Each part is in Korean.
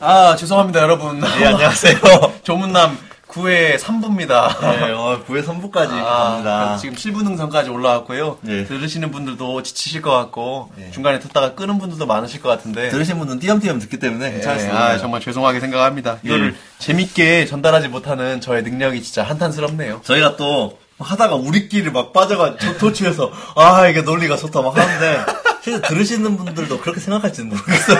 아, 죄송합니다, 여러분. 네, 안녕하세요. 조문남 9회 3부입니다. 네, 어, 9회 3부까지 갑니다. 지금 7부 능선까지 올라왔고요. 네. 들으시는 분들도 지치실 것 같고, 네. 중간에 듣다가 끄는 분들도 많으실 것 같은데. 들으신 분은 띄엄띄엄 듣기 때문에 네, 괜찮습니다. 아, 정말 죄송하게 생각합니다. 이거를 재밌게 전달하지 못하는 저의 능력이 진짜 한탄스럽네요. 저희가 또 하다가 우리끼리 막 빠져가 도취해서 아 이게 논리가 좋다 막 하는데 실제 들으시는 분들도 그렇게 생각할지는 모르겠어요.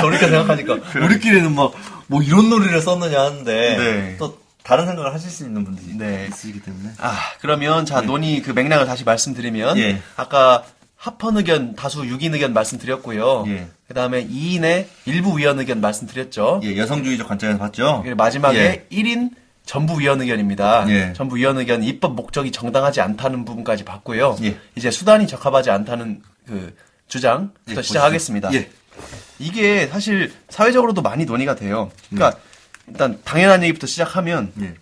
돌이켜 생각하니까 우리끼리는 막 뭐 이런 논리를 썼느냐 하는데 네. 또 다른 생각을 하실 수 있는 분들이 네. 있으시기 때문에 아, 그러면 자, 논의 그 맥락을 다시 말씀드리면, 예. 아까 합헌 의견, 다수 6인 의견 말씀드렸고요. 예. 그 다음에 2인의 일부 위원 의견 말씀드렸죠. 예, 여성주의적 관점에서 봤죠. 그리고 마지막에 예. 1인 전부 위원 의견입니다. 예. 전부 위원 의견 입법 목적이 정당하지 않다는 부분까지 봤고요. 예. 이제 수단이 적합하지 않다는 그 주장부터 예, 시작하겠습니다. 예. 이게 사실 사회적으로도 많이 논의가 돼요. 그러니까 일단 당연한 얘기부터 시작하면 예.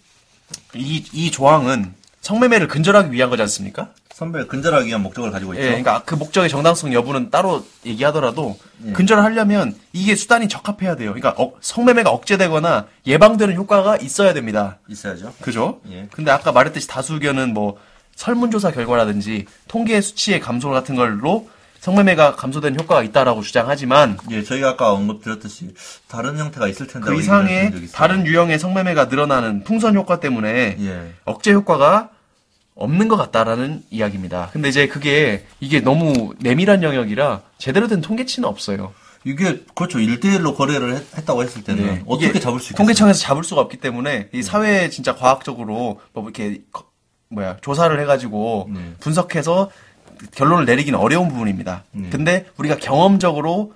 이, 이 조항은 성매매를 근절하기 위한 거지 않습니까? 선배 근절하기 위한 목적을 가지고 있죠. 예, 그러니까 그 목적의 정당성 여부는 따로 얘기하더라도 예. 근절을 하려면 이게 수단이 적합해야 돼요. 그러니까 억- 성매매가 억제되거나 예방되는 효과가 있어야 됩니다. 있어야죠. 그죠? 예. 근데 아까 말했듯이 다수 의견은 뭐 설문조사 결과라든지 통계 수치의 감소 같은 걸로 성매매가 감소되는 효과가 있다라고 주장하지만 예, 저희가 아까 언급드렸듯이 다른 형태가 있을 텐데 그 이상의 다른 유형의 성매매가 늘어나는 풍선 효과 때문에 예. 억제 효과가 없는 것 같다라는 이야기입니다. 근데 이제 그게 이게 너무 내밀한 영역이라 제대로 된 통계치는 없어요. 이게 그렇죠. 1대1로 거래를 했, 다고 했을 때는 네. 어떻게 잡을 수 있겠어요? 통계청에서 잡을 수가 없기 때문에 이 사회 진짜 과학적으로 뭐 이렇게 거- 뭐야 조사를 해가지고 네. 분석해서 결론을 내리기는 어려운 부분입니다. 네. 근데 우리가 경험적으로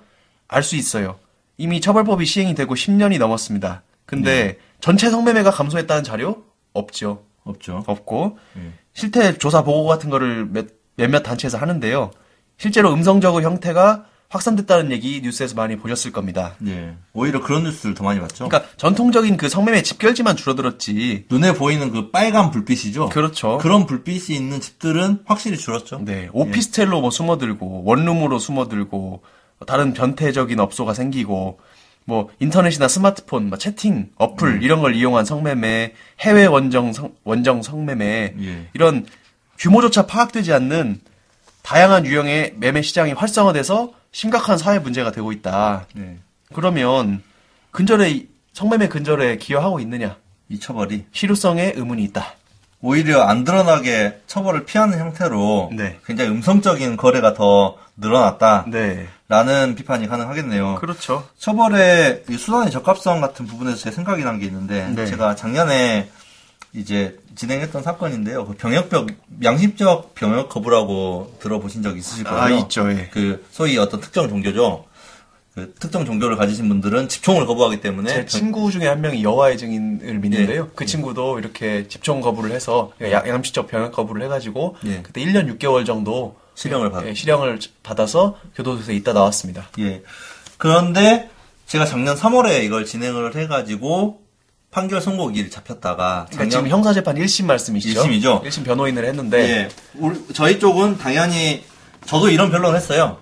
알 수 있어요. 이미 처벌법이 시행이 되고 10년이 넘었습니다. 근데 네. 전체 성매매가 감소했다는 자료 없죠. 없죠. 없고 네. 실태 조사 보고 같은 거를 몇, 몇몇 단체에서 하는데요. 실제로 음성적의 형태가 확산됐다는 얘기 뉴스에서 많이 보셨을 겁니다. 예. 오히려 그런 뉴스를 더 많이 봤죠. 그러니까 전통적인 그 성매매 집결지만 줄어들었지. 눈에 보이는 그 빨간 불빛이죠. 그렇죠. 그런 불빛이 있는 집들은 확실히 줄었죠. 네, 오피스텔로 뭐 숨어들고 원룸으로 숨어들고 다른 변태적인 업소가 생기고 뭐 인터넷이나 스마트폰, 뭐 채팅 어플 이런 걸 이용한 성매매, 해외 원정 성, 원정 성매매 예. 이런 규모조차 파악되지 않는 다양한 유형의 매매 시장이 활성화돼서 심각한 사회 문제가 되고 있다. 네. 그러면 근절에 성매매 근절에 기여하고 있느냐? 이 처벌이 실효성에 의문이 있다. 오히려 안 드러나게 처벌을 피하는 형태로 네. 굉장히 음성적인 거래가 더 늘어났다라는 네, 비판이 가능하겠네요. 그렇죠. 처벌의 이 수단의 적합성 같은 부분에서 제 생각이 난 게 있는데 네. 제가 작년에 이제 진행했던 사건인데요. 그 병역적 양심적 병역 거부라고 들어보신 적 있으실 거예요. 아 있죠, 예. 그 소위 어떤 특정 종교죠. 그 특정 종교를 가지신 분들은 집총을 거부하기 때문에 제 친구 중에 한 명이 여호와의 증인을 믿는데요. 그 친구도 이렇게 집총 거부를 해서 야- 양심적 병역 거부를 해가지고 예. 그때 1년 6개월 정도 실형을 받 예, 실형을 받아서 교도소에서 있다 나왔습니다. 예. 그런데 제가 작년 3월에 이걸 진행을 해가지고 판결 선고일 잡혔다가 그러니까 지금 형사 재판 1심 말씀이시죠? 1심이죠. 1심 변호인을 했는데 예. 우리- 저희 쪽은 당연히 저도 이런 변론을 했어요.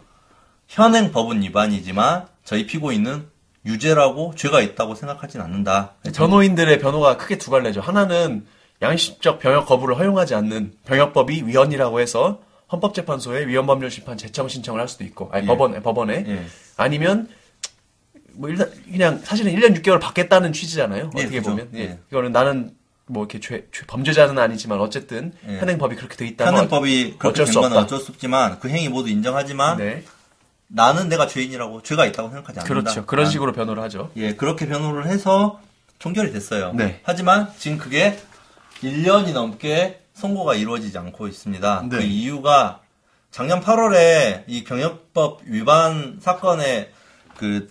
현행 법은 위반이지만 저희 피고인은 유죄라고 죄가 있다고 생각하진 않는다. 변호인들의 변호가 크게 두 갈래죠. 하나는 양심적 병역 거부를 허용하지 않는 병역법이 위헌이라고 해서 헌법재판소에 위헌법률 심판 제청 신청을 할 수도 있고, 아니 예. 법원 법원에 예. 아니면 뭐 일단 그냥 사실은 1년 6개월 받겠다는 취지잖아요. 예, 어떻게 그죠. 보면 예. 예. 이거는 나는 뭐 이렇게 죄, 죄- 범죄자는 아니지만 어쨌든 예. 현행법이 그렇게 돼 있다면 현행법이 어쩔 된수건 없다. 어쩔 수 없지만 그 행위 모두 인정하지만 네, 나는 내가 죄인이라고 죄가 있다고 생각하지 않는다. 그렇죠. 그런 난- 식으로 변호를 하죠. 예, 그렇게 변호를 해서 종결이 됐어요. 네. 하지만 지금 그게 1년이 넘게 선고가 이루어지지 않고 있습니다. 네. 그 이유가 작년 8월에 이 병역법 위반 사건의 그,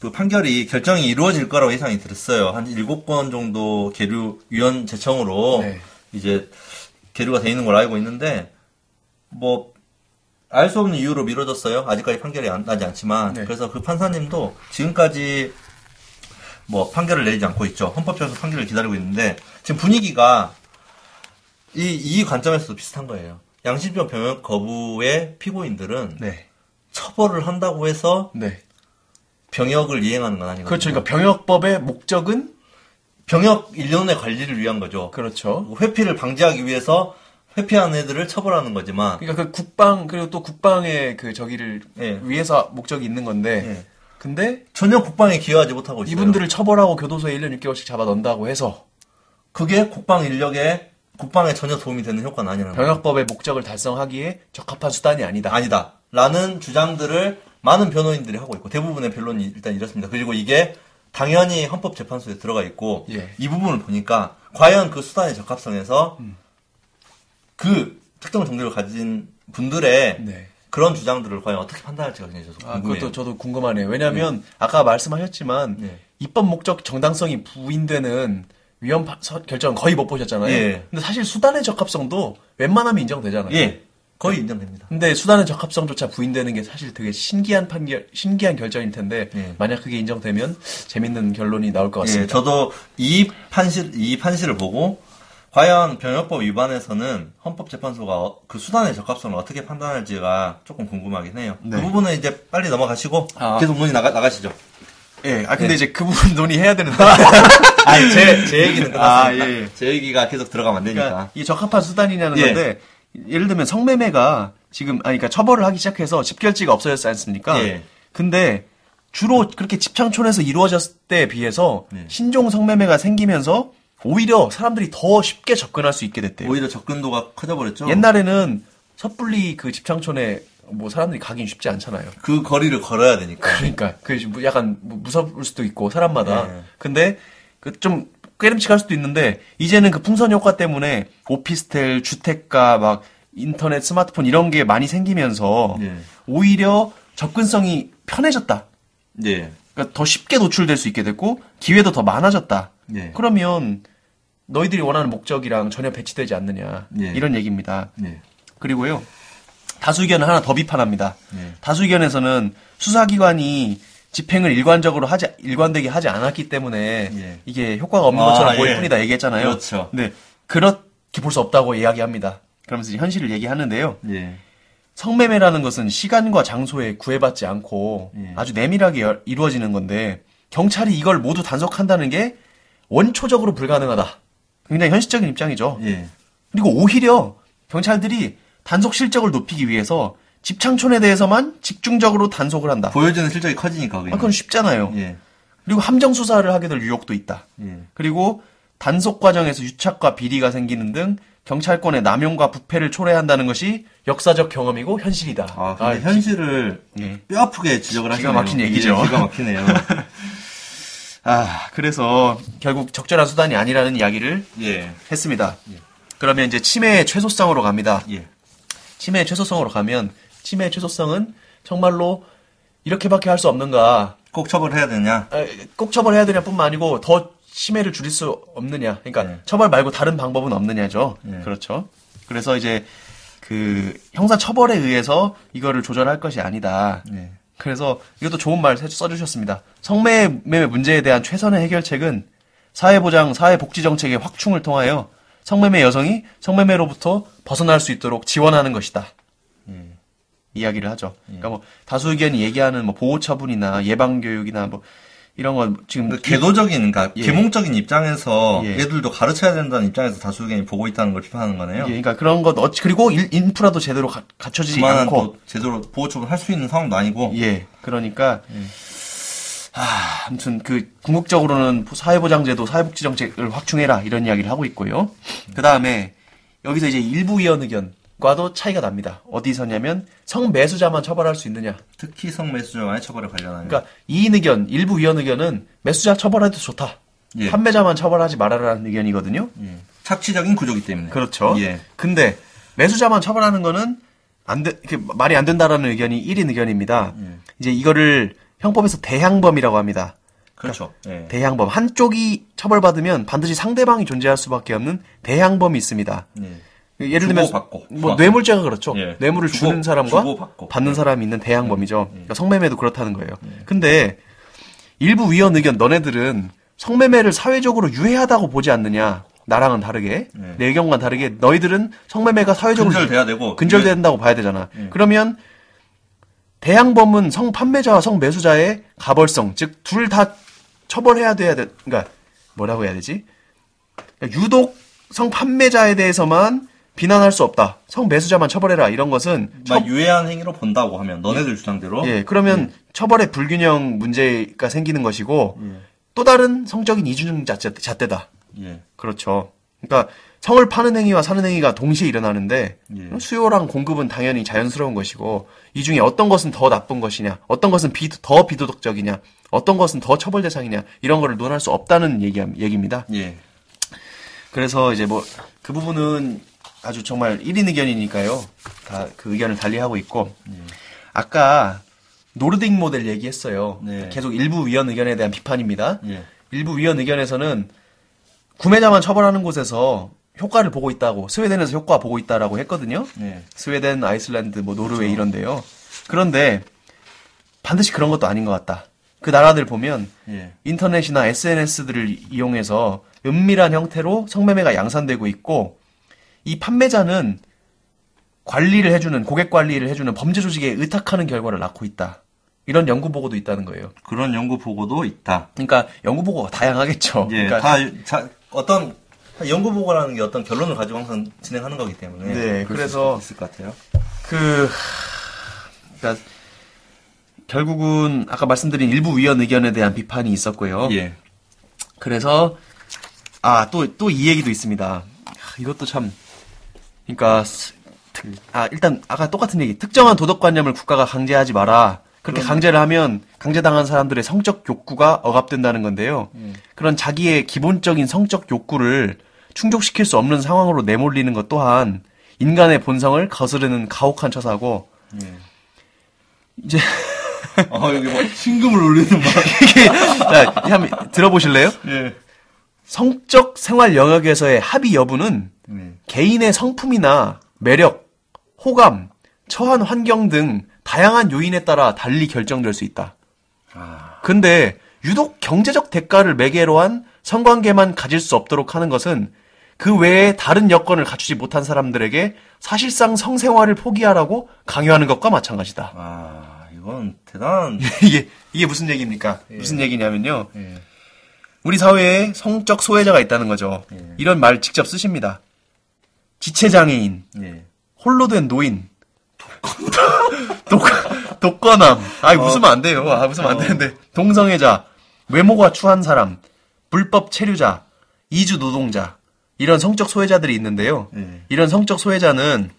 그 판결이 결정이 이루어질 거라고 예상이 들었어요. 한 7건 정도 계류 위원 제청으로 네. 이제 계류가 돼 있는 걸 알고 있는데 뭐 알 수 없는 이유로 미뤄졌어요. 아직까지 판결이 안 나지 않지만 네. 그래서 그 판사님도 지금까지 뭐 판결을 내리지 않고 있죠. 헌법재판소 판결을 기다리고 있는데 지금 분위기가 이, 이 관점에서도 비슷한 거예요. 양심적 병역 거부의 피고인들은 네, 처벌을 한다고 해서 네, 병역을 이행하는 건 아니거든요. 그렇죠. 그러니까 병역법의 목적은 병역 일련의 관리를 위한 거죠. 그렇죠. 회피를 방지하기 위해서 회피한 애들을 처벌하는 거지만 그러니까 그 국방 그리고 또 국방의 그 저기를 예. 위해서 목적이 있는 건데 예. 근데 전혀 국방에 기여하지 못하고 있어요. 이분들을 처벌하고 교도소에 1년 6개월씩 잡아 넣는다고 해서 그게 국방 인력에 국방에 전혀 도움이 되는 효과는 아니라는. 병역법의 목적을 달성하기에 적합한 수단이 아니다. 아니다. 라는 주장들을 많은 변호인들이 하고 있고 대부분의 변론이 일단 이렇습니다. 그리고 이게 당연히 헌법재판소에 들어가 있고 예. 이 부분을 보니까 과연 그 수단의 적합성에서 음. 그 특정 정도를 가진 분들의 네. 그런 주장들을 과연 어떻게 판단할지가 굉장히 저도 아, 궁금해요. 그것도 저도 궁금하네요. 왜냐하면 아까 말씀하셨지만 네. 입법 목적 정당성이 부인되는 위헌 결정은 거의 못 보셨잖아요. 예. 근데 사실 수단의 적합성도 웬만하면 인정되잖아요. 예, 거의 인정됩니다. 근데 수단의 적합성조차 부인되는 게 사실 되게 신기한 판결, 신기한 결정일 텐데 예. 만약 그게 인정되면 재밌는 결론이 나올 것 예, 같습니다. 저도 이 판실 이 판시를 보고 과연 병역법 위반에서는 헌법재판소가 어- 그 수단의 적합성을 어떻게 판단할지가 조금 궁금하긴 해요. 네. 그 부분은 이제 빨리 넘어가시고 아. 계속 논의 나가 나가시죠. 예. 아 근데 예. 이제 그 부분 논의해야 되는데. 아니 제, 제 얘기는 끝났으니까. 아, 예, 예. 제 얘기가 계속 들어가면 안 되니까. 그러니까 이 적합한 수단이냐는 예. 건데 예를 들면 성매매가 지금 아니 그러니까 처벌을 하기 시작해서 집결지가 없어졌지 않습니까? 예. 근데 주로 그렇게 집창촌에서 이루어졌을 때에 비해서 네. 신종 성매매가 생기면서 오히려 사람들이 더 쉽게 접근할 수 있게 됐대요. 오히려 접근도가 커져버렸죠. 옛날에는 섣불리 그 집창촌에 뭐 사람들이 가긴 쉽지 않잖아요. 그 거리를 걸어야 되니까. 그러니까 그 약간 뭐 무서울 수도 있고 사람마다. 네. 근데 그 좀 꾀름칙할 수도 있는데 이제는 그 풍선 효과 때문에 오피스텔, 주택가, 막 인터넷, 스마트폰 이런 게 많이 생기면서 네. 오히려 접근성이 편해졌다. 예. 그러니까 더 쉽게 노출될 수 있게 됐고 기회도 더 많아졌다. 네. 그러면 너희들이 원하는 목적이랑 전혀 배치되지 않느냐 네. 이런 얘기입니다. 예. 그리고요 다수 의견을 하나 더 비판합니다. 네. 다수 의견에서는 수사기관이 집행을 일관적으로 하지 일관되게 하지 않았기 때문에 예. 이게 효과가 없는 아, 것처럼 보일 예. 뿐이다 얘기했잖아요. 그렇죠. 네 그렇게 볼 수 없다고 이야기합니다. 그러면서 현실을 얘기하는데요. 예. 성매매라는 것은 시간과 장소에 구애받지 않고 예. 아주 내밀하게 열- 이루어지는 건데 경찰이 이걸 모두 단속한다는 게 원초적으로 불가능하다. 굉장히 현실적인 입장이죠. 예. 그리고 오히려 경찰들이 단속 실적을 높이기 위해서 집창촌에 대해서만 집중적으로 단속을 한다. 보여주는 실적이 커지니까 아, 그냥. 그건 쉽잖아요. 예. 그리고 함정 수사를 하게 될 유혹도 있다. 예. 그리고 단속 과정에서 유착과 비리가 생기는 등 경찰권의 남용과 부패를 초래한다는 것이 역사적 경험이고 현실이다. 아, 근데 아, 현실을 예. 뼈 아프게 지적을 기가 하시네요. 막힌 얘기죠. 예, 기가 막히네요. 아, 그래서 결국 적절한 수단이 아니라는 이야기를 예. 했습니다. 그러면 이제 침해의 최소성으로 갑니다. 예. 침해의 최소성으로 가면 침해의 최소성은 정말로 이렇게밖에 할 수 없는가? 꼭 처벌해야 되냐? 아, 꼭 처벌해야 되냐뿐만 아니고 더 침해를 줄일 수 없느냐? 그러니까 네. 처벌 말고 다른 방법은 없느냐죠. 네. 그렇죠. 그래서 이제 그 형사 처벌에 의해서 이거를 조절할 것이 아니다. 예. 그래서 이것도 좋은 말 써주셨습니다. 성매매 문제에 대한 최선의 해결책은 사회보장, 사회복지정책의 확충을 통하여 성매매 여성이 성매매로부터 벗어날 수 있도록 지원하는 것이다. 예. 이야기를 하죠. 그러니까 뭐 다수 의견이 얘기하는 뭐 보호 처분이나 예방 교육이나 뭐 이런 건 지금 그 개도적인, 그러니까 예. 계몽적인 입장에서 예. 애들도 가르쳐야 된다는 입장에서 다수 의견이 보고 있다는 걸 비판하는 거네요. 예, 그러니까 그런 것 어찌- 그리고 일- 인프라도 제대로 가- 갖춰지지 않고 또 제대로 보호 처분 할수 있는 상황도 아니고. 예, 그러니까 아, 아무튼 그 궁극적으로는 사회보장제도, 사회복지 정책을 확충해라 이런 이야기를 하고 있고요. 그 다음에 여기서 이제 일부 위원 의견 과도 차이가 납니다. 어디서냐면 성매수자만 처벌할 수 있느냐. 특히 성매수자와의 처벌에 관련하여. 그러니까 이인 의견, 일부 위원 의견은 매수자 처벌해도 좋다. 예. 판매자만 처벌하지 말아라는 의견이거든요. 예. 착취적인 구조기 때문에. 그렇죠. 예. 근데 매수자만 처벌하는 거는 안 돼, 그 말이 안 된다라는 의견이 1인 의견입니다. 예. 이제 이거를 형법에서 대항범이라고 합니다. 그렇죠. 예. 대항범 한쪽이 처벌받으면 반드시 상대방이 존재할 수밖에 없는 대항범이 있습니다. 예. 예를 들면 주고받고. 뭐 뇌물죄가 그렇죠. 예. 뇌물을 주고- 주는 사람과 주고받고. 예. 받는 사람이 있는 대항범이죠. 그러니까 성매매도 그렇다는 거예요. 근데 일부 위원 의견 너네들은 성매매를 사회적으로 유해하다고 보지 않느냐? 나랑은 다르게 예. 내 의견과는 다르게 너희들은 성매매가 사회적으로 근절돼야 되고. 근절된다고 봐야 되잖아. 예. 그러면 대항범은 성판매자와 성매수자의 가벌성, 즉 둘 다 처벌해야 돼야 돼. 그러니까 뭐라고 해야 되지? 그러니까 유독 성판매자에 대해서만 비난할 수 없다. 성매수자만 처벌해라. 이런 것은 막 유해한 행위로 본다고 하면 너네들 주장대로 예, 그러면 처벌의 불균형 문제가 생기는 것이고 또 다른 성적인 이중 잣대, 잣대다. 예. 그렇죠. 그러니까 성을 파는 행위와 사는 행위가 동시에 일어나는데 예. 수요랑 공급은 당연히 자연스러운 것이고 이 중에 어떤 것은 더 나쁜 것이냐, 어떤 것은 비, 더 비도덕적이냐, 어떤 것은 더 처벌 대상이냐 이런 거를 논할 수 없다는 얘기, 얘기입니다. 예. 그래서 이제 뭐 그 부분은 아주 정말 1인 의견이니까요. 다 그 의견을 달리하고 있고 아까 노르딕 모델 얘기했어요. 네. 계속 일부 위원 의견에 대한 비판입니다. 예. 일부 위원 의견에서는 구매자만 처벌하는 곳에서 효과를 보고 있다고 스웨덴에서 효과 보고 있다라고 했거든요. 예. 스웨덴, 아이슬란드, 뭐 노르웨이 이런데요. 그런데 반드시 그런 것도 아닌 것 같다. 그 나라들 보면 예. 인터넷이나 SNS들을 이용해서 은밀한 형태로 성매매가 양산되고 있고 이 판매자는 관리를 해주는 고객 관리를 해주는 범죄 조직에 의탁하는 결과를 낳고 있다. 이런 연구 보고도 있다는 거예요. 그런 연구 보고도 있다. 그러니까 연구 보고가 다양하겠죠. 예. 그러니까 다 자, 어떤 연구 보고라는 게 어떤 결론을 가지고 항상 진행하는 거기 때문에 네, 그래서 있을 것 같아요. 그 그러니까 결국은 아까 말씀드린 일부 위원 의견에 대한 비판이 있었고요. 예. 그래서 아 또 또 이 얘기도 있습니다. 아, 이것도 참 그러니까 아 일단 아까 똑같은 얘기. 특정한 도덕관념을 국가가 강제하지 마라. 그렇게 강제를 하면 강제당한 사람들의 성적 욕구가 억압된다는 건데요. 그런 자기의 기본적인 성적 욕구를 충족시킬 수 없는 상황으로 내몰리는 것 또한 인간의 본성을 거스르는 가혹한 처사고 예. 이제 어, 여기 뭐 신금을 울리는 막. 이게 자, 한번 들어보실래요? 예. 성적 생활 영역에서의 합의 여부는 네. 개인의 성품이나 매력, 호감, 처한 환경 등 다양한 요인에 따라 달리 결정될 수 있다. 아. 근데 유독 경제적 대가를 매개로 한 성관계만 가질 수 없도록 하는 것은 그 외에 다른 여건을 갖추지 못한 사람들에게 사실상 성생활을 포기하라고 강요하는 것과 마찬가지다. 아, 이건 대단한. 이게 이게 무슨 얘기입니까? 무슨 얘기냐면요. 예. 우리 사회에 성적 소외자가 있다는 거죠. 예. 이런 말 직접 쓰십니다. 지체장애인, 예. 홀로 된 노인, 독, 독거남. 아, 웃으면 안 돼요. 아, 웃으면 안 되는데. 동성애자, 외모가 추한 사람, 불법 체류자, 이주 노동자, 이런 성적 소외자들이 있는데요. 예. 이런 성적 소외자는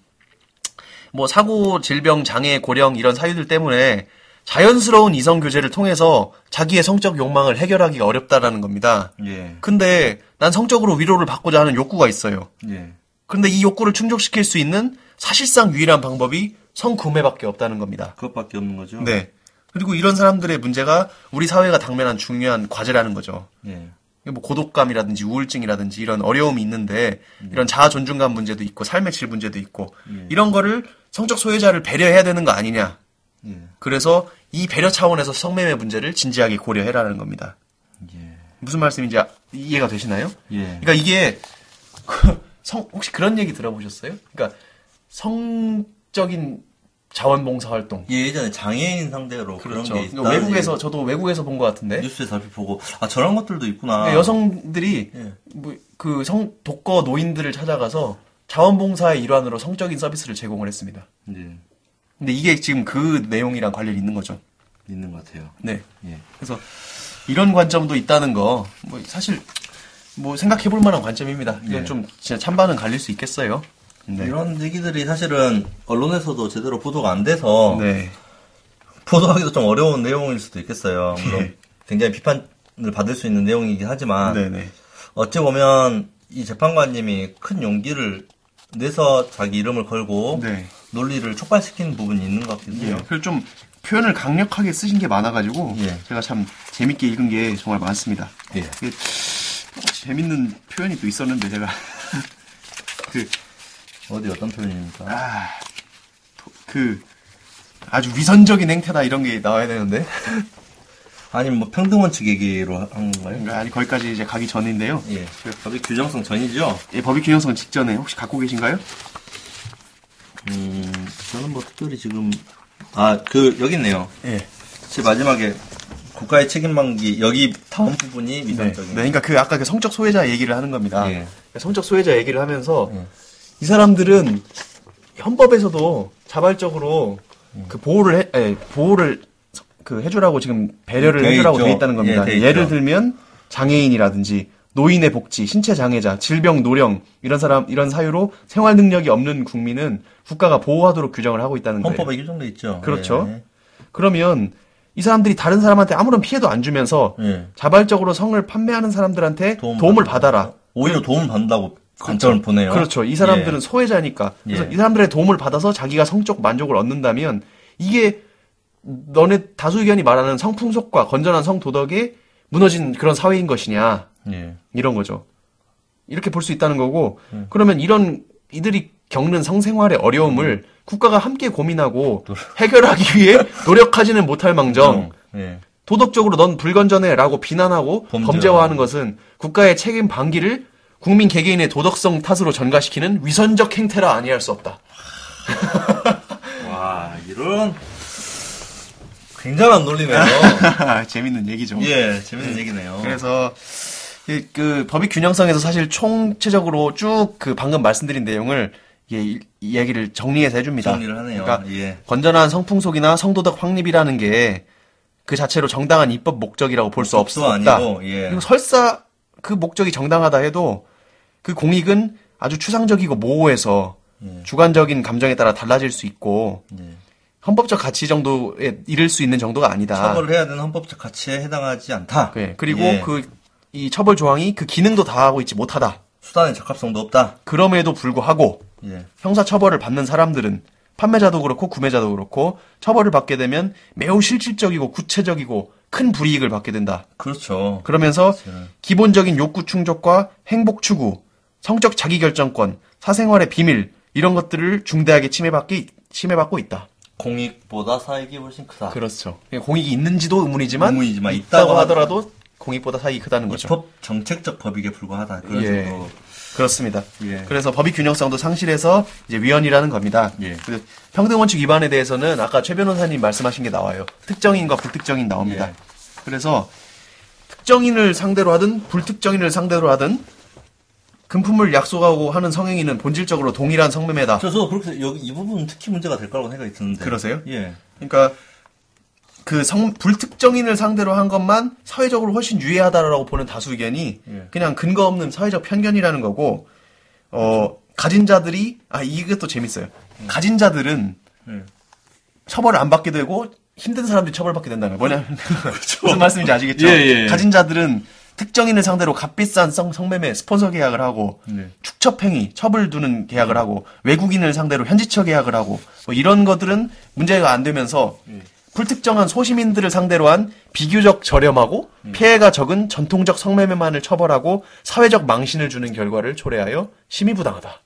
뭐 사고, 질병, 장애, 고령 이런 사유들 때문에 자연스러운 이성 교제를 통해서 자기의 성적 욕망을 해결하기가 어렵다라는 겁니다. 예. 근데 난 성적으로 위로를 받고자 하는 욕구가 있어요. 예. 그런데 이 욕구를 충족시킬 수 있는 사실상 유일한 방법이 성구매밖에 없다는 겁니다. 그것밖에 없는 거죠. 네. 그리고 이런 사람들의 문제가 우리 사회가 당면한 중요한 과제라는 거죠. 예. 이게 뭐 고독감이라든지 우울증이라든지 이런 어려움이 있는데 이런 자아 존중감 문제도 있고 삶의 질 문제도 있고 이런 거를 성적 소외자를 배려해야 되는 거 아니냐. 예. 그래서 이 배려 차원에서 성매매 문제를 진지하게 고려해라는 겁니다. 예. 무슨 말씀인지 아- 이해가 되시나요? 예. 그러니까 이게 성 혹시 그런 얘기 들어보셨어요? 그러니까 성적인 자원봉사 활동. 예, 예전에 장애인 상대로 그런 그렇죠. 게 이거 있다. 외국에서 저도 외국에서 본 것 같은데 뉴스에서 얼핏 보고 아 저런 것들도 있구나. 네, 여성들이 예. 뭐그성 독거 노인들을 찾아가서 자원봉사의 일환으로 성적인 서비스를 제공을 했습니다. 예. 근데 이게 지금 그 내용이랑 관련이 있는 거죠. 있는 것 같아요. 네. 예. 그래서 이런 관점도 있다는 거, 뭐 사실 뭐 생각해 볼 만한 관점입니다. 이건 예. 좀 진짜 찬반은 갈릴 수 있겠어요. 네. 이런 얘기들이 사실은 언론에서도 제대로 보도가 안 돼서 네. 보도하기도 좀 어려운 내용일 수도 있겠어요. 물론 예. 굉장히 비판을 받을 수 있는 내용이긴 하지만 네네. 어찌 보면 이 재판관님이 큰 용기를 내서 자기 이름을 걸고 네. 논리를 촉발시키는 부분이 있는 것 같기도 예. 해요. 그래서 좀 표현을 강력하게 쓰신 게 많아가지고 예. 제가 참 재밌게 읽은 게 정말 많습니다. 예. 재밌는 표현이 또 있었는데 제가 그, 어디 어떤 표현입니까? 아, 도- 그 아주 위선적인 행태다 이런 게 나와야 되는데 아니면 뭐 평등 원칙 얘기로 한 건가요? 아니 거기까지 이제 가기 전인데요. 예. 법의 규정성 전이죠? 예, 법익 균형성 직전에 혹시 갖고 계신가요? 음, 저는 뭐 특별히 지금 아, 그, 여기 있네요. 예. 제 마지막에 국가의 책임방기, 여기 다음 부분이 네. 미성적인. 네, 그러니까 그 아까 그 성적 소외자 얘기를 하는 겁니다. 예. 성적 소외자 얘기를 하면서 예. 이 사람들은 헌법에서도 자발적으로 그 보호를 해, 예, 보호를 서- 그 해주라고 지금 배려를 돼 해주라고 있죠. 돼 있다는 겁니다. 예, 돼 예를. 들면 장애인이라든지 노인의 복지, 신체 장애자, 질병, 노령 이런 사람 이런 사유로 생활 능력이 없는 국민은 국가가 보호하도록 규정을 하고 있다는 거예요. 헌법에 규정돼 있죠. 그렇죠. 예. 그러면 이 사람들이 다른 사람한테 아무런 피해도 안 주면서 예. 자발적으로 성을 판매하는 사람들한테 도움 도움을. 받아라. 오히려 도움을 받는다고 관점을 보내요. 그렇죠. 이 사람들은 예. 소외자니까. 그래서 예. 이 사람들의 도움을 받아서 자기가 성적 만족을 얻는다면 이게 너네 다수 의견이 말하는 성풍속과 건전한 성도덕에 무너진 그런 사회인 것이냐. 예. 이런 거죠. 이렇게 볼 수 있다는 거고, 음. 그러면 이런 이들이 겪는 성생활의 어려움을 음. 국가가 함께 고민하고 해결하기 위해 노력하지는 못할 망정, 예. 도덕적으로 넌 불건전해라고 비난하고 범죄화. 범죄화하는 것은 국가의 책임 방기를 국민 개개인의 도덕성 탓으로 전가시키는 위선적 행태라 아니할 수 없다. 와, 이런 굉장한 논리네요. 재밌는 얘기죠. 예, 재밌는 얘기네요. 그래서 이- 그 법익 균형성에서 사실 총체적으로 쭉 그 방금 말씀드린 내용을 예, 이, 이야기를 정리해서 해줍니다. 정리를 하네요. 그러니까 예. 건전한 성풍속이나 성도덕 확립이라는 게 그 자체로 정당한 입법 목적이라고 볼 수 없다. 아니고, 예. 그리고 설사 그 목적이 정당하다 해도 그 공익은 아주 추상적이고 모호해서 예. 주관적인 감정에 따라 달라질 수 있고 예. 헌법적 가치 정도에 이를 수 있는 정도가 아니다. 처벌을 해야 되는 헌법적 가치에 해당하지 않다. 네, 그리고 예. 그이 처벌 조항이 그 기능도 다하고 있지 못하다. 수단의 적합성도 없다. 그럼에도 불구하고 예. 형사 처벌을 받는 사람들은 판매자도 그렇고 구매자도 그렇고 처벌을 받게 되면 매우 실질적이고 구체적이고 큰 불이익을 받게 된다. 그렇죠. 그러면서 그렇죠. 기본적인 욕구 충족과 행복 추구, 성적 자기 결정권, 사생활의 비밀 이런 것들을 중대하게 침해받기 침해받고 있다. 공익보다 사익이 훨씬 크다. 그렇죠. 공익이 있는지도 의문이지만 의문이지만 있다고 있다고 하더라도 공익보다 사익이 크다는 거죠. 법 정책적 법익에 불과하다. 그런 예. 정도. 그렇습니다. 예. 그래서 법익 균형성도 상실해서 이제 위헌이라는 겁니다. 예. 그 평등 원칙 위반에 대해서는 아까 최 변호사님 말씀하신 게 나와요. 특정인과 불특정인 나옵니다. 예. 그래서 특정인을 상대로 하든 불특정인을 상대로 하든 금품을 약속하고 하는 성행위는 본질적으로 동일한 성매매다. 저, 저 그렇게 여기 이 부분은 특히 문제가 될 거라고 생각이 드는데. 그러세요? 예. 그러니까 그 성, 불특정인을 상대로 한 것만 사회적으로 훨씬 유해하다라고 보는 다수 의견이 예. 그냥 근거 없는 사회적 편견이라는 거고 어 가진 자들이 아 이것도 재밌어요. 가진 자들은 예. 처벌을 안 받게 되고 힘든 사람들이 처벌받게 된다는 거예요. 뭐냐면 무슨 말씀인지 아시겠죠? 예, 예. 가진 자들은 특정인을 상대로 값비싼 성, 성매매 스폰서 계약을 하고 네. 축첩행위 처벌 두는 계약을 하고 외국인을 상대로 현지처 계약을 하고 뭐 이런 것들은 문제가 안 되면서 불특정한 소시민들을 상대로 한 비교적 저렴하고 피해가 적은 전통적 성매매만을 처벌하고 사회적 망신을 주는 결과를 초래하여 심의부당하다.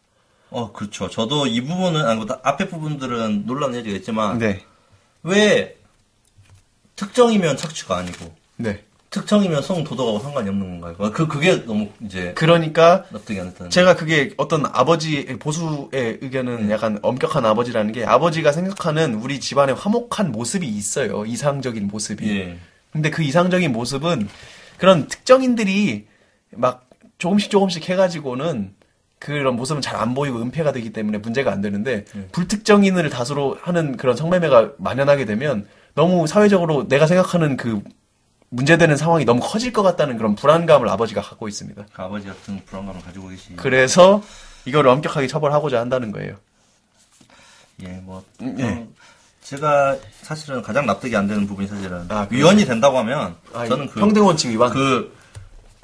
어, 그렇죠. 저도 이 부분은, 아니, 뭐, 앞에 부분들은 여지가 있지만, 네. 왜 특정이면 착취가 아니고, 네. 특정이면 성도덕하고 상관이 없는 건가요? 그, 그게 너무 이제 그러니까 납득이 안 됐다는. 제가 그게 어떤 아버지 보수의 의견은 약간 엄격한 아버지라는 게 아버지가 생각하는 우리 집안의 화목한 모습이 있어요. 이상적인 모습이. 예. 근데 그 이상적인 모습은 그런 특정인들이 막 조금씩 조금씩 해가지고는 그런 모습은 잘 안 보이고 은폐가 되기 때문에 문제가 안 되는데 불특정인을 다수로 하는 그런 성매매가 만연하게 되면 너무 사회적으로 내가 생각하는 그 문제되는 상황이 너무 커질 것 같다는 그런 불안감을 아버지가 갖고 있습니다. 그 아버지 같은 불안감을 가지고 계시. 그래서 이걸 엄격하게 처벌하고자 한다는 거예요. 예, 뭐, 음, 예. 어, 제가 사실은 가장 납득이 안 되는 부분이 사실은 아, 위헌이 된다고 하면 아, 저는 그, 평등 원칙 위반. 그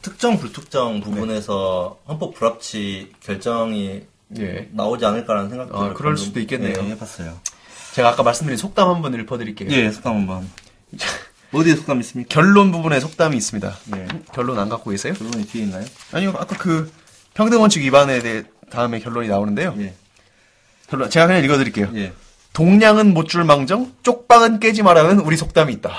특정 불특정 부분에서 헌법 불합치 결정이 예. 나오지 않을까라는 생각도 아, 그럴 수도 있겠네요. 예, 해봤어요. 제가 아까 말씀드린 속담 한번 읽어드릴게요. 예, 속담 한번. 어디에 속담 있습니까? 결론 부분에 속담이 있습니다. 예. 결론 안 갖고 계세요? 결론이 뒤에 있나요? 아니요, 아까 그 평등원칙 위반에 대해 다음에 결론이 나오는데요. 예. 결론 제가 그냥 읽어드릴게요. 예. 동량은 못 줄 망정, 쪽방은 깨지 말라는 우리 속담이 있다.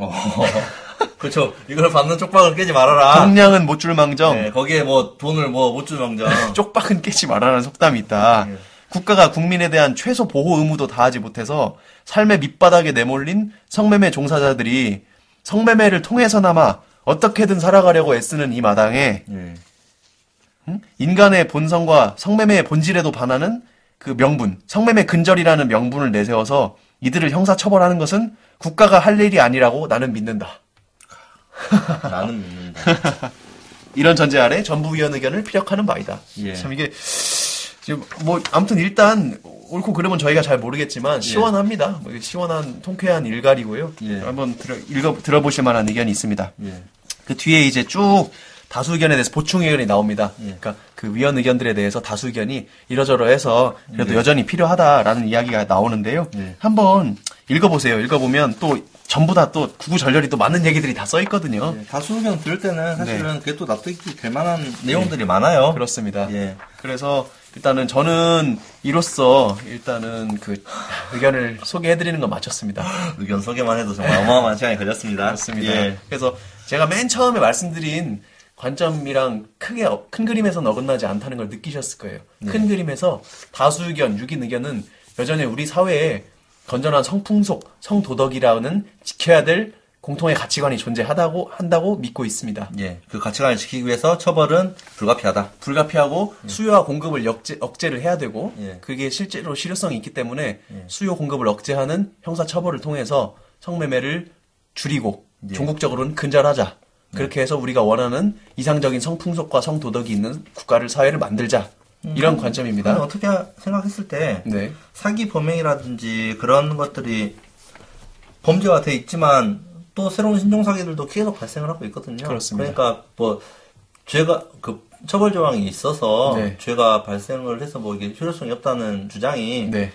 어. 그렇죠. 이걸 받는 쪽박을 깨지 말아라. 동량은 못 줄 망정, 네, 거기에 뭐 돈을 뭐못 주망정. 쪽방은 깨지 말라는 속담이 있다. 예. 국가가 국민에 대한 최소 보호 의무도 다하지 못해서 삶의 밑바닥에 내몰린 성매매 종사자들이 성매매를 통해서나마 어떻게든 살아가려고 애쓰는 이 마당에 예. 응? 인간의 본성과 성매매의 본질에도 반하는 그 명분, 성매매 근절이라는 명분을 내세워서 이들을 형사 처벌하는 것은 국가가 할 일이 아니라고 나는 믿는다. 나는 믿는다. 이런 전제 아래 전부 위원 의견을 피력하는 바이다. 예. 참 이게 지금 뭐 아무튼 일단 옳고 그름은 저희가 잘 모르겠지만 시원합니다. 뭐 이게 시원한 통쾌한 일갈이고요. 예. 한번 들어 읽어 들어보실 만한 의견이 있습니다. 예. 그 뒤에 이제 쭉 다수 의견에 대해서 보충 의견이 나옵니다. 예. 그러니까 그 위원 의견들에 대해서 다수 의견이 이러저러해서 그래도 여전히 필요하다라는 이야기가 나오는데요. 예. 한번 읽어보세요. 읽어보면 또 전부 다 또 구구절절히 또 많은 얘기들이 다 써 있거든요. 예, 다수 의견 들을 때는 사실은 그게 또 납득이 될 만한 내용들이 많아요. 그렇습니다. 예. 그래서 일단은 저는 이로써 일단은 그 의견을 소개해드리는 건 마쳤습니다. 의견 소개만 해도 정말 어마어마한 시간이 걸렸습니다. 그렇습니다. 예. 그래서 제가 맨 처음에 말씀드린 관점이랑 크게 어- 큰 그림에서는 어긋나지 않다는 걸 느끼셨을 거예요. 네. 큰 그림에서 다수 의견, 유긴 의견은 여전히 우리 사회에 건전한 성풍속, 성도덕이라는 지켜야 될 공통의 가치관이 존재하다고 한다고 믿고 있습니다. 예. 그 가치관을 지키기 위해서 처벌은 불가피하다. 불가피하고 수요와 공급을 역제, 억제를 해야 되고 예. 그게 실제로 실효성이 있기 때문에 수요 공급을 억제하는 형사 처벌을 통해서 성매매를 줄이고 예. 종국적으로는 근절하자. 그렇게 해서 우리가 원하는 이상적인 성풍속과 성도덕이 있는 국가를 사회를 만들자. 이런 저는 관점입니다. 어떻게 생각했을 때 네. 사기 범행이라든지 그런 것들이 범죄가 돼 있지만 또 새로운 신종 사기들도 계속 발생을 하고 있거든요. 그렇습니다. 그러니까 뭐 죄가 그 처벌 조항이 있어서 네. 죄가 발생을 해서 뭐 이게 효력성이 없다는 주장이 네.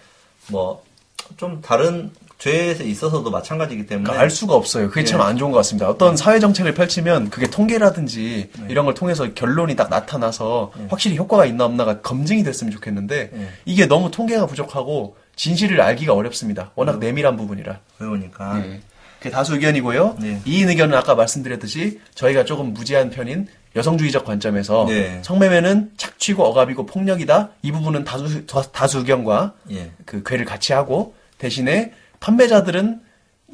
뭐좀 다른 죄에 있어서도 마찬가지이기 때문에 그러니까 알 수가 없어요. 그게 참안 좋은 것 같습니다. 어떤 사회 정책을 펼치면 그게 통계라든지 이런 걸 통해서 결론이 딱 나타나서 확실히 효과가 있나 없나가 검증이 됐으면 좋겠는데 네. 이게 너무 통계가 부족하고 진실을 알기가 어렵습니다. 워낙 내밀한 부분이라. 그러니까 네. 그게 다수 의견이고요. 네. 이인 의견은 아까 말씀드렸듯이 저희가 조금 무지한 편인 여성주의적 관점에서 네. 성매매는 착취고 억압이고 폭력이다. 이 부분은 다수 다수 의견과 예. 그 괴를 같이 하고 대신에 판매자들은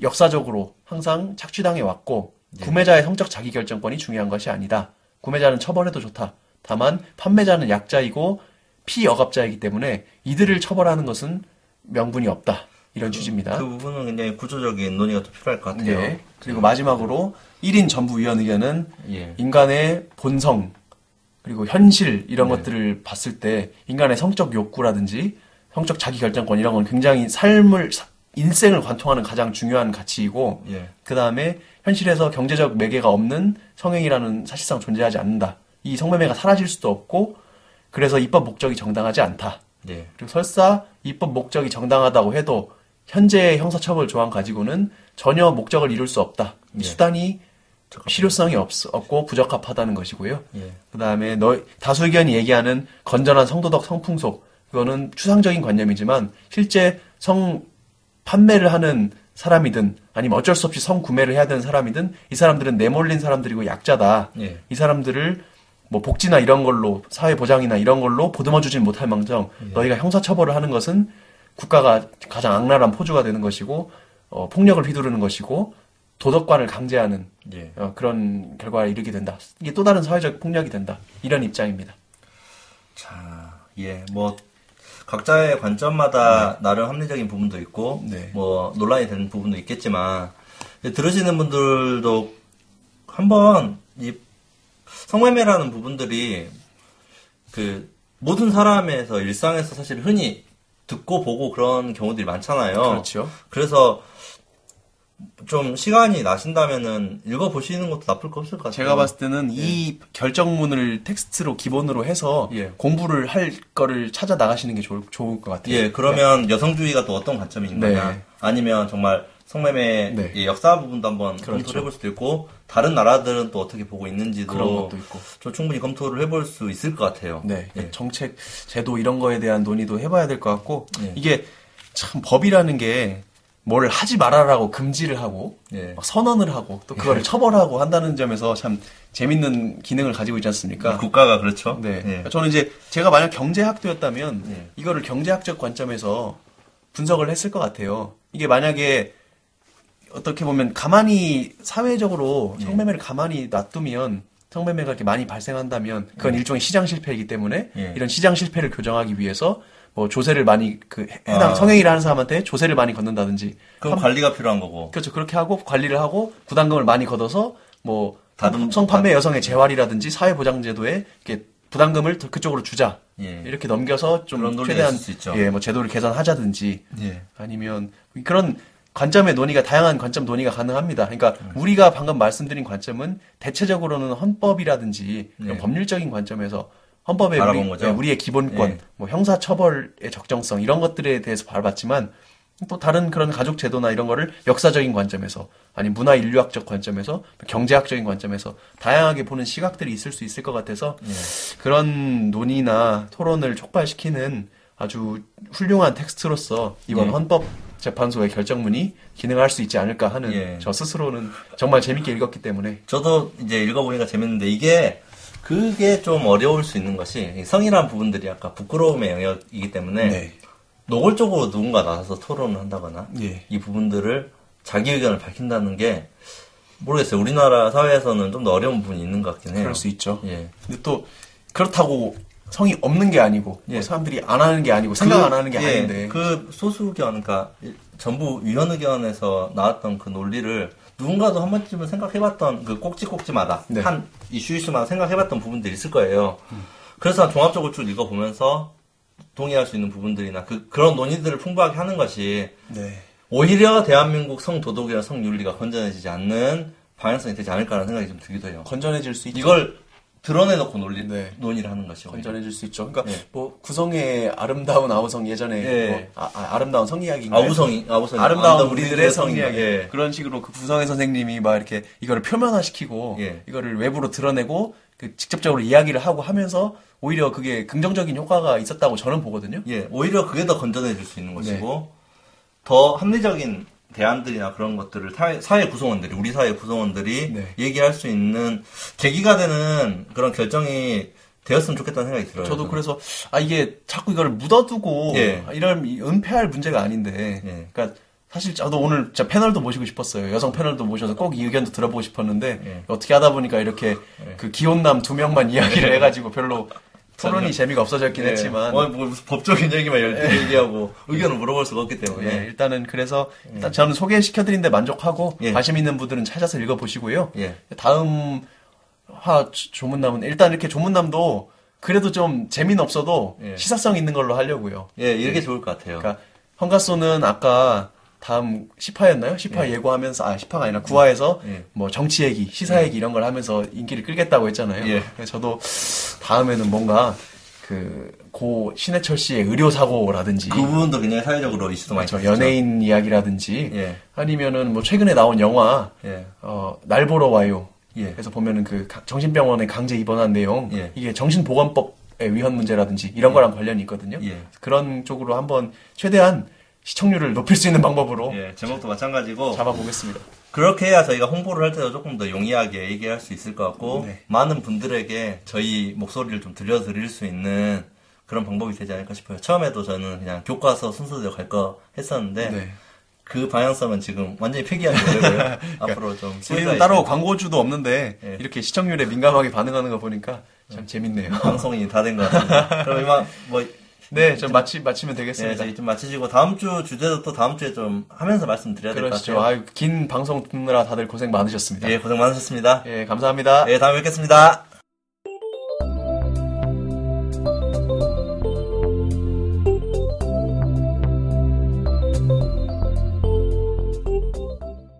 역사적으로 항상 착취당해 왔고 구매자의 성적 자기결정권이 중요한 것이 아니다. 구매자는 처벌해도 좋다. 다만 판매자는 약자이고 피억압자이기 때문에 이들을 처벌하는 것은 명분이 없다. 이런 취지입니다. 그 부분은 굉장히 구조적인 논의가 또 필요할 것 같아요. 네. 그리고 마지막으로 1인 전부 위원 의견은 예. 인간의 본성 그리고 현실 이런 네. 것들을 봤을 때 인간의 성적 욕구라든지 성적 자기 결정권 이런 건 굉장히 삶을 사- 인생을 관통하는 가장 중요한 가치이고 예. 그 다음에 현실에서 경제적 매개가 없는 성행이라는 사실상 존재하지 않는다. 이 성매매가 사라질 수도 없고 그래서 입법 목적이 정당하지 않다. 예. 그리고 설사 입법 목적이 정당하다고 해도 현재의 형사처벌 조항 가지고는 전혀 목적을 이룰 수 없다. 이 예. 수단이 실효성이 없, 없고 부적합하다는 것이고요. 예. 그 다음에 너 다수 의견이 얘기하는 건전한 성도덕 성풍속 그거는 추상적인 관념이지만 실제 성 판매를 하는 사람이든 아니면 어쩔 수 없이 성 구매를 해야 되는 사람이든 이 사람들은 내몰린 사람들이고 약자다. 예. 이 사람들을 뭐 복지나 이런 걸로 사회 보장이나 이런 걸로 보듬어 주진 못할 망정 너희가 형사 처벌을 하는 것은 국가가 가장 악랄한 포주가 되는 것이고 어, 폭력을 휘두르는 것이고 도덕관을 강제하는 예. 어, 그런 결과에 이르게 된다. 이게 또 다른 사회적 폭력이 된다. 이런 입장입니다. 자, 예, 뭐 각자의 관점마다 나름 합리적인 부분도 있고, 네. 뭐 논란이 되는 부분도 있겠지만 들으시는 분들도 한번 이 성매매라는 부분들이 그 모든 사람에서 일상에서 사실 흔히 듣고 보고 그런 경우들이 많잖아요. 그렇죠. 그래서 좀 시간이 나신다면은 읽어 보시는 것도 나쁠 거 없을 것 같아요. 제가 봤을 때는 이 결정문을 텍스트로 기본으로 해서 예. 공부를 할 거를 찾아 나가시는 게 좋을, 좋을 것 같아요. 예, 그러면 여성주의가 또 어떤 관점이 있는 네. 아니면 정말 성매매 네. 의 역사 부분도 한번 그렇죠. 검토를 해볼 수도 있고, 다른 나라들은 또 어떻게 보고 있는지도 그런 것도 있고. 좀 충분히 검토를 해볼 수 있을 것 같아요. 네, 예. 정책, 제도 이런 거에 대한 논의도 해봐야 될 것 같고 예. 이게 참 법이라는 게 뭘 하지 말아라고 금지를 하고 예. 막 선언을 하고 또 그거를 처벌하고 한다는 점에서 참 재밌는 기능을 가지고 있지 않습니까? 국가가 그렇죠. 네. 예. 그러니까 저는 이제 제가 만약 경제학도였다면 예. 이거를 경제학적 관점에서 분석을 했을 것 같아요. 이게 만약에 어떻게 보면 가만히 사회적으로 예. 성매매를 가만히 놔두면 성매매가 이렇게 많이 발생한다면 그건 일종의 시장 실패이기 때문에 예. 이런 시장 실패를 교정하기 위해서 뭐 조세를 많이 그 해- 해당 아. 성행위를 하는 사람한테 조세를 많이 걷는다든지 그럼 관리가 필요한 거고. 그렇죠. 그렇게 하고 관리를 하고 부담금을 많이 걷어서 뭐 다듬- 성판매 여성의 재활이라든지 사회보장제도에 이렇게 부담금을 더 그쪽으로 주자. 예. 이렇게 넘겨서 좀 최대한 있을 수 있죠. 예, 뭐 제도를 개선하자든지 예. 아니면 그런 관점의 논의가 다양한 관점 논의가 가능합니다. 그러니까 음. 우리가 방금 말씀드린 관점은 대체적으로는 헌법이라든지 예. 법률적인 관점에서 헌법의 우리. 예, 우리의 기본권, 예. 뭐 형사 처벌의 적정성 이런 것들에 대해서 바라봤지만 또 다른 그런 가족 제도나 이런 거를 역사적인 관점에서 아니 문화 인류학적 관점에서 경제학적인 관점에서 다양하게 보는 시각들이 있을 수 있을 것 같아서 예. 그런 논의나 토론을 촉발시키는 아주 훌륭한 텍스트로서 이번 예. 헌법 재판소의 결정문이 기능할 수 있지 않을까 하는 예. 저 스스로는 정말 재밌게 읽었기 때문에 저도 이제 읽어보니까 재밌는데 이게 그게 좀 어려울 수 있는 것이 이 성이라는 부분들이 아까 부끄러움의 영역이기 때문에 노골적으로 누군가 나서서 토론을 한다거나 예. 이 부분들을 자기 의견을 밝힌다는 게 모르겠어요. 우리나라 사회에서는 좀 더 어려운 부분이 있는 것 같긴 해요. 그럴 수 있죠. 예. 근데 또 그렇다고 성이 없는 게 아니고 뭐 예. 사람들이 안 하는 게 아니고 생각 그- 안 하는 게 예, 아닌데 그 소수 의견, 그러니까 전부 위원 의견에서 나왔던 그 논리를 누군가도 한 번쯤은 생각해봤던 그 꼭지꼭지마다 네. 한 이슈 이슈마다 생각해봤던 부분들이 있을 거예요. 그래서 난 종합적으로 쭉 읽어보면서 동의할 수 있는 부분들이나 그 그런 논의들을 풍부하게 하는 것이 네. 오히려 대한민국 성도덕이나 성윤리가 건전해지지 않는 방향성이 되지 않을까라는 생각이 좀 들기도 해요. 건전해질 수 있죠. 이걸 드러내놓고 논리, 네. 논의를 하는 것이 오히려. 건전해질 수 있죠. 그러니까 예. 뭐 구성의 아름다운 아우성 예전에 예. 뭐 아, 름다운 성이야기인가요? 아우성이, 아우성이. 아름다운 우리들의 성이야기 예. 그런 식으로 그 구성의 선생님이 막 이렇게 이거를 표면화시키고 예. 이거를 외부로 드러내고 그 직접적으로 이야기를 하고 하면서 오히려 그게 긍정적인 효과가 있었다고 저는 보거든요. 예, 오히려 그게 더 건전해질 수 있는 것이고, 네. 더 합리적인 대안들이나 그런 것들을 사회, 사회 구성원들이, 우리 사회 구성원들이 네. 얘기할 수 있는 계기가 되는 그런 결정이 되었으면 좋겠다는 생각이 들어요. 저도 저는. 그래서 아 이게 자꾸 이걸 묻어두고 예. 이런 이- 은폐할 문제가 아닌데, 예. 그러니까 사실 저도 오늘 진짜 패널도 모시고 싶었어요. 여성 패널도 모셔서 꼭 이 의견도 들어보고 싶었는데 예. 어떻게 하다 보니까 이렇게 그 기혼남 두 명만 이야기를 해가지고 별로 토론이 재미가 없어졌긴 예. 했지만 어, 뭐 무슨 법적인 얘기만 열심히 얘기하고 의견을 물어볼 수가 없기 때문에. 예, 일단은 그래서 일단 저는 소개시켜드린데 만족하고 예. 관심 있는 분들은 찾아서 읽어보시고요. 예. 다음 화 조- 조문남은 일단 이렇게 조문남도 그래도 좀 재미는 없어도 예. 시사성 있는 걸로 하려고요. 예, 이게 좋을 것 같아요. 그러니까 헝가소는 아까 다음 10화였나요? 10화 예고하면서 아 10화가 아니라 9화에서 예. 뭐 정치 얘기, 시사 얘기 이런 걸 하면서 인기를 끌겠다고 했잖아요. 예. 그래서 저도 다음에는 뭔가 그 고 신해철 씨의 의료 사고라든지 그 부분도 굉장히 사회적으로 이슈도 많이 저 됐죠. 연예인 이야기라든지 예. 아니면은 뭐 최근에 나온 영화 예. 어, 날 보러 와요. 예. 그래서 보면은 그 가- 정신병원에 강제 입원한 내용 예. 이게 정신보건법의 위헌 문제라든지 이런 거랑 관련이 있거든요. 예. 그런 쪽으로 한번 최대한 시청률을 높일 수 있는 방법으로 예, 제목도 마찬가지고. 잡아보겠습니다. 그렇게 해야 저희가 홍보를 할 때도 조금 더 용이하게 얘기할 수 있을 것 같고 네. 많은 분들에게 저희 목소리를 좀 들려드릴 수 있는 그런 방법이 되지 않을까 싶어요. 처음에도 저는 그냥 교과서 순서대로 갈 거 했었는데 네. 그 방향성은 지금 완전히 폐기한 거고요. 앞으로 좀 우리는 수혜가 따로 광고주도 없는데 예. 이렇게 시청률에 민감하게 반응하는 거 보니까 참 재밌네요. 방송이 다 된 것 같습니다. 그럼 이만 뭐 네, 좀 마치 마치면 예, 되겠습니다. 저희 좀 마치시고 다음 주 주제도 또 다음 주에 좀 하면서 말씀드려야 될 것. 같아요. 아유, 긴 방송 듣느라 다들 고생 많으셨습니다. 예, 고생 많으셨습니다. 예, 감사합니다. 예, 다음에 뵙겠습니다.